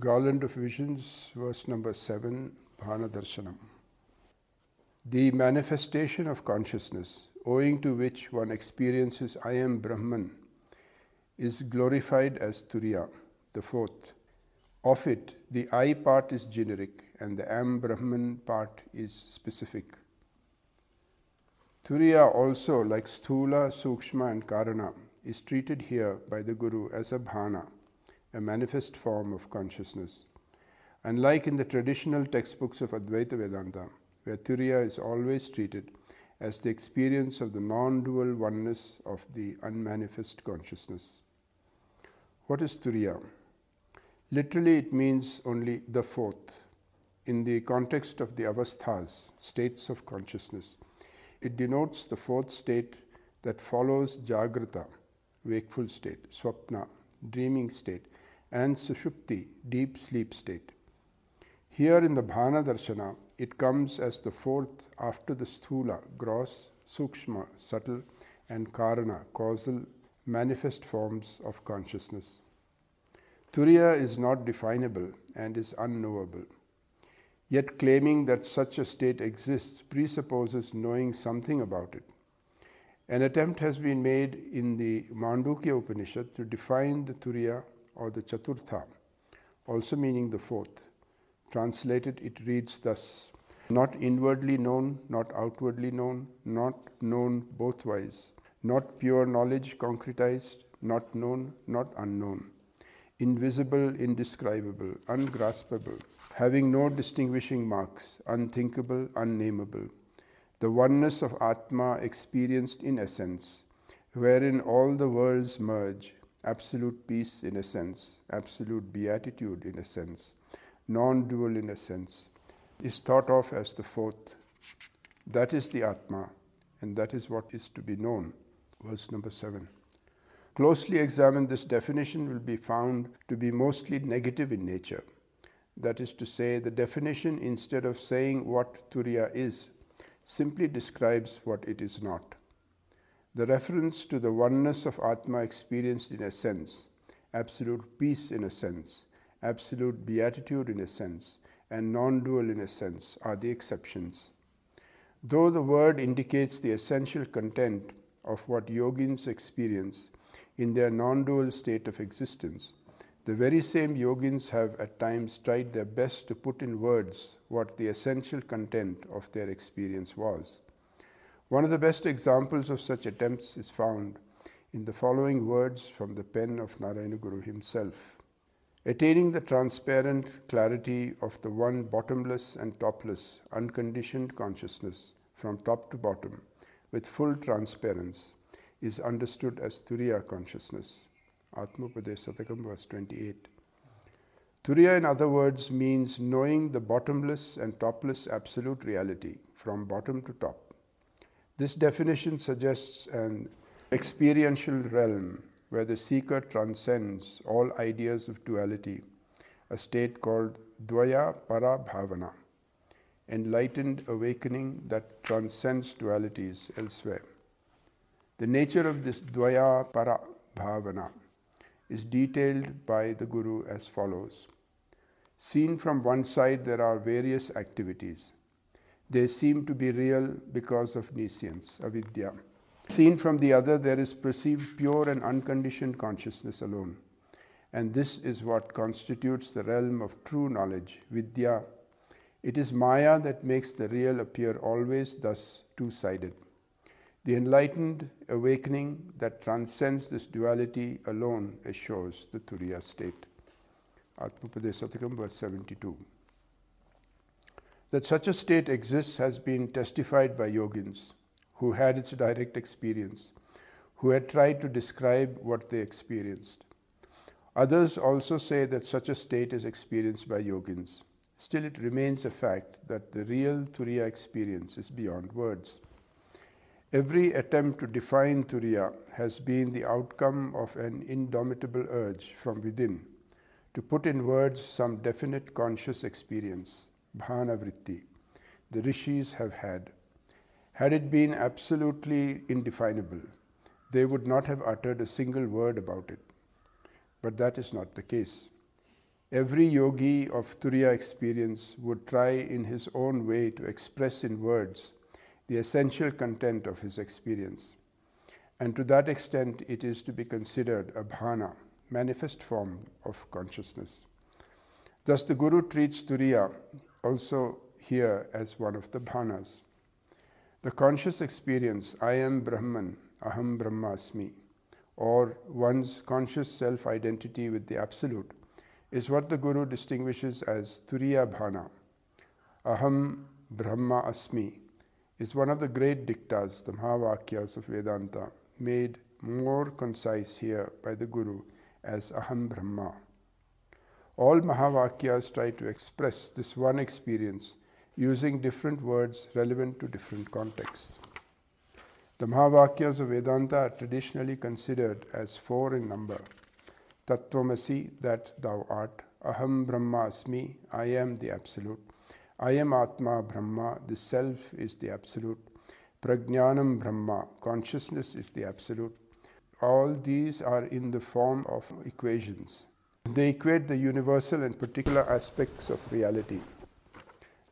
Garland of Visions, verse number 7, Bhanadarshanam. The manifestation of consciousness, owing to which one experiences I am Brahman, is glorified as Turiya, the fourth. Of it, the I part is generic and the Am Brahman part is specific. Turiya also, like Sthula, Sukshma, and Karana, is treated here by the Guru as a bhana, a manifest form of consciousness. Unlike in the traditional textbooks of Advaita Vedanta, where Turiya is always treated as the experience of the non dual oneness of the unmanifest consciousness. What is Turiya? Literally, it means only the fourth. In the context of the avasthas, states of consciousness, it denotes the fourth state that follows Jagrata, wakeful state, Swapna, dreaming state, and Sushupti, deep sleep state. Here in the Bhana Darshana, it comes as the fourth after the Sthula, gross, Sukshma, subtle, and Karana, causal, manifest forms of consciousness. Turiya is not definable and is unknowable. Yet claiming that such a state exists presupposes knowing something about it. An attempt has been made in the Mandukya Upanishad to define the Turiya or the Chaturtha, also meaning the fourth. Translated, it reads thus Not inwardly known, not outwardly known, not known bothwise, not pure knowledge concretized, not known, not unknown invisible, indescribable, ungraspable, having no distinguishing marks, unthinkable, unnameable. The oneness of Atma experienced in essence, wherein all the worlds merge, absolute peace in a sense, absolute beatitude in a sense, non dual in a sense, is thought of as the fourth. That is the Atma, and that is what is to be known. Verse number 7 closely examined, this definition will be found to be mostly negative in nature. That is to say, the definition, instead of saying what Turiya is, simply describes what it is not. The reference to the oneness of Atma experienced in a sense, absolute peace in a sense, absolute beatitude in a sense, and non dual in a sense are the exceptions. Though the word indicates the essential content of what yogins experience, in their non dual state of existence, the very same yogins have at times tried their best to put in words what the essential content of their experience was. One of the best examples of such attempts is found in the following words from the pen of Narayana Guru himself. Attaining the transparent clarity of the one bottomless and topless, unconditioned consciousness from top to bottom with full transparency is understood as Turiya consciousness. Atmopadesh Satakam, verse 28. Turiya, in other words, means knowing the bottomless and topless absolute reality from bottom to top. This definition suggests an experiential realm where the seeker transcends all ideas of duality, a state called Dvaya Para Bhavana, enlightened awakening that transcends dualities elsewhere. The nature of this Dvaya Para Bhavana is detailed by the Guru as follows. Seen from one side, there are various activities. They seem to be real because of nescience, avidya. Seen from the other, there is perceived pure and unconditioned consciousness alone. And this is what constitutes the realm of true knowledge, vidya. It is Maya that makes the real appear always thus two sided. The enlightened awakening that transcends this duality alone assures the Turiya state. Atmapadesatakam, verse 72. That such a state exists has been testified by yogins who had its direct experience, who had tried to describe what they experienced. Others also say that such a state is experienced by yogins. Still, it remains a fact that the real Turiya experience is beyond words. Every attempt to define Turiya has been the outcome of an indomitable urge from within to put in words some definite conscious experience, bhana vritti, the rishis have had. Had it been absolutely indefinable, they would not have uttered a single word about it. But that is not the case. Every yogi of Turiya experience would try in his own way to express in words the essential content of his experience. And to that extent, it is to be considered a bhana, manifest form of consciousness. Thus, the Guru treats Turiya also here as one of the bhanas. The conscious experience, I am Brahman, Aham Brahmasmi, or one's conscious self identity with the Absolute, is what the Guru distinguishes as Turiya Bhana. Aham Brahma Asmi is one of the great diktas, the Mahavakyas of Vedanta, made more concise here by the Guru as Aham Brahma. All Mahavakyas try to express this one experience using different words relevant to different contexts. The Mahavakyas of Vedanta are traditionally considered as four in number. Tattvamasi, that thou art. Aham Brahma Asmi, I am the Absolute. Ayam Atma Brahma, the Self is the Absolute. Prajnanam Brahma, consciousness is the Absolute. All these are in the form of equations. They equate the universal and particular aspects of reality.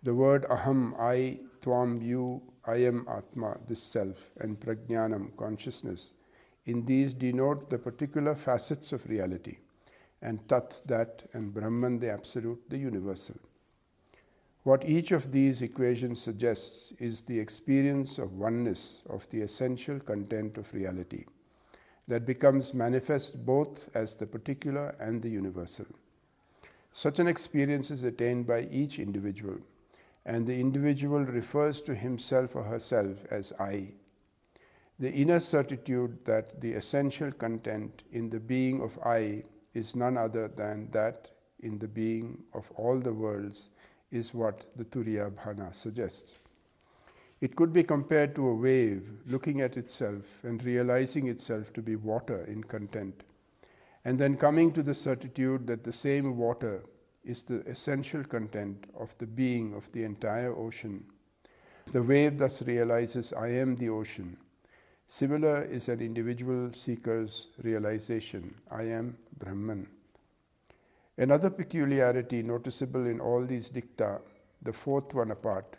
The word aham, I, tvam, you, Ayam Atma, this self, and prajnanam, consciousness, in these denote the particular facets of reality, and tat, that, and Brahman, the absolute, the universal. What each of these equations suggests is the experience of oneness of the essential content of reality that becomes manifest both as the particular and the universal. Such an experience is attained by each individual and the individual refers to himself or herself as I. The inner certitude that the essential content in the being of I is none other than that in the being of all the worlds is what the Turiya Bhana suggests. It could be compared to a wave looking at itself and realizing itself to be water in content, and then coming to the certitude that the same water is the essential content of the being of the entire ocean. The wave thus realizes, I am the ocean. Similar is an individual seeker's realization, I am Brahman. Another peculiarity noticeable in all these dicta, the fourth one apart,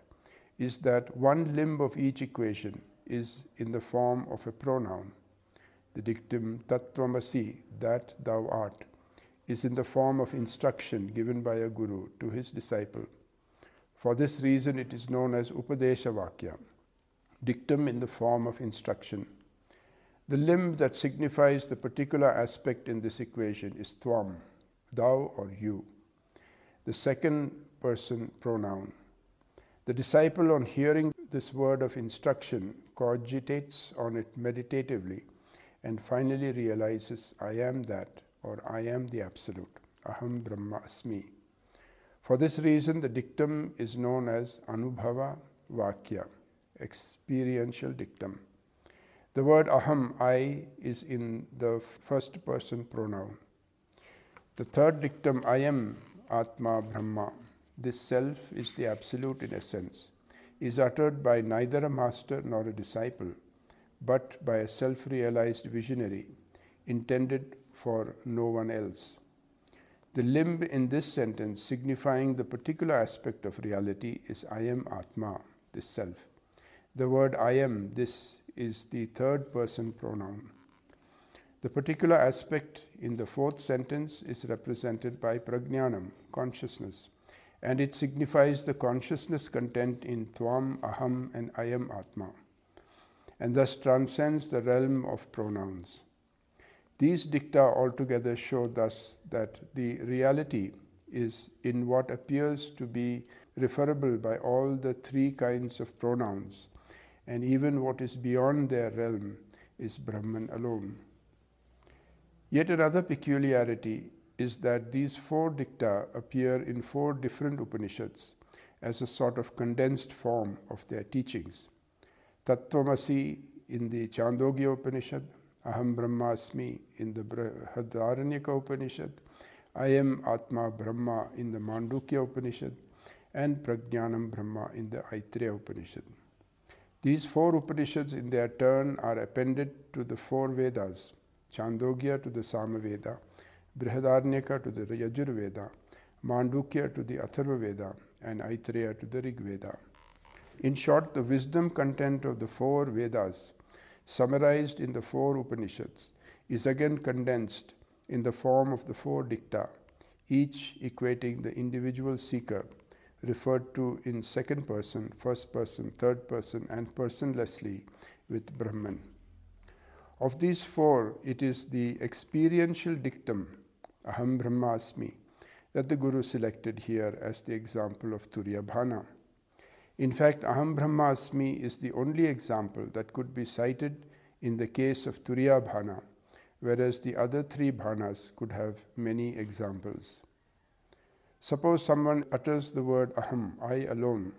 is that one limb of each equation is in the form of a pronoun. The dictum tattvamasi, that thou art, is in the form of instruction given by a guru to his disciple. For this reason, it is known as Upadesha Vakya, dictum in the form of instruction. The limb that signifies the particular aspect in this equation is Tvam, thou or you, the second person pronoun. The disciple, on hearing this word of instruction, cogitates on it meditatively and finally realizes, I am that or I am the Absolute. Aham Brahma Asmi. For this reason, the dictum is known as Anubhava Vakya, experiential dictum. The word Aham, I, is in the first person pronoun. The third dictum, Ayam Atma Brahma, this self is the Absolute in essence, is uttered by neither a master nor a disciple, but by a self realized visionary intended for no one else. The limb in this sentence, signifying the particular aspect of reality, is Ayam Atma, this self. The word Ayam, this, is the third person pronoun. The particular aspect in the fourth sentence is represented by prajnanam, consciousness, and it signifies the consciousness content in Tvam, Aham, and Ayam Atma, and thus transcends the realm of pronouns. These dicta altogether show thus that the reality is in what appears to be referable by all the three kinds of pronouns, and even what is beyond their realm is Brahman alone. Yet another peculiarity is that these four dicta appear in four different Upanishads as a sort of condensed form of their teachings. Tattvamasi in the Chandogya Upanishad, Aham Brahmasmi in the Brihadaranyaka Upanishad, Ayam Atma Brahma in the Mandukya Upanishad, and Prajnanam Brahma in the Aitareya Upanishad. These four Upanishads, in their turn, are appended to the four Vedas Chandogya to the Samaveda, Brihadaranyaka to the Yajurveda, Mandukya to the Atharva Veda, and Aitareya to the Rig Veda. In short, the wisdom content of the four Vedas, summarized in the four Upanishads, is again condensed in the form of the four dicta, each equating the individual seeker, referred to in second person, first person, third person, and personlessly with Brahman. Of these four, it is the experiential dictum, Aham Brahmasmi, that the Guru selected here as the example of Turiya Bhana. In fact, Aham Brahmasmi is the only example that could be cited in the case of Turiya Bhana, whereas the other three bhanas could have many examples. Suppose someone utters the word Aham, I alone.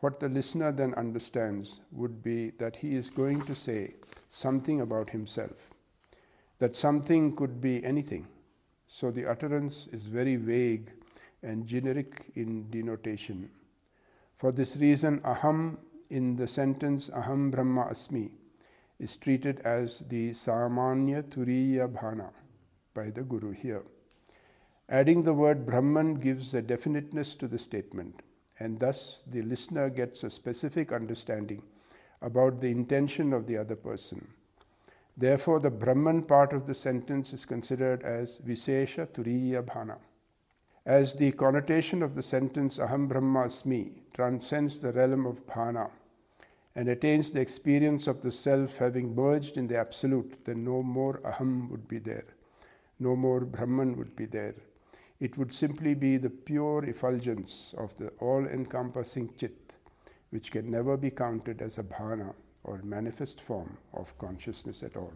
What the listener then understands would be that he is going to say something about himself. That something could be anything. So the utterance is very vague and generic in denotation. For this reason, aham in the sentence aham brahma asmi is treated as the samanya turiya bhana by the Guru here. Adding the word Brahman gives a definiteness to the statement, and thus the listener gets a specific understanding about the intention of the other person. Therefore, the Brahman part of the sentence is considered as Visesha Turiya Bhana. As the connotation of the sentence Aham Brahmasmi transcends the realm of Bhana and attains the experience of the self having merged in the Absolute, then no more Aham would be there, no more Brahman would be there. It would simply be the pure effulgence of the all encompassing Chit, which can never be counted as a bhana or manifest form of consciousness at all.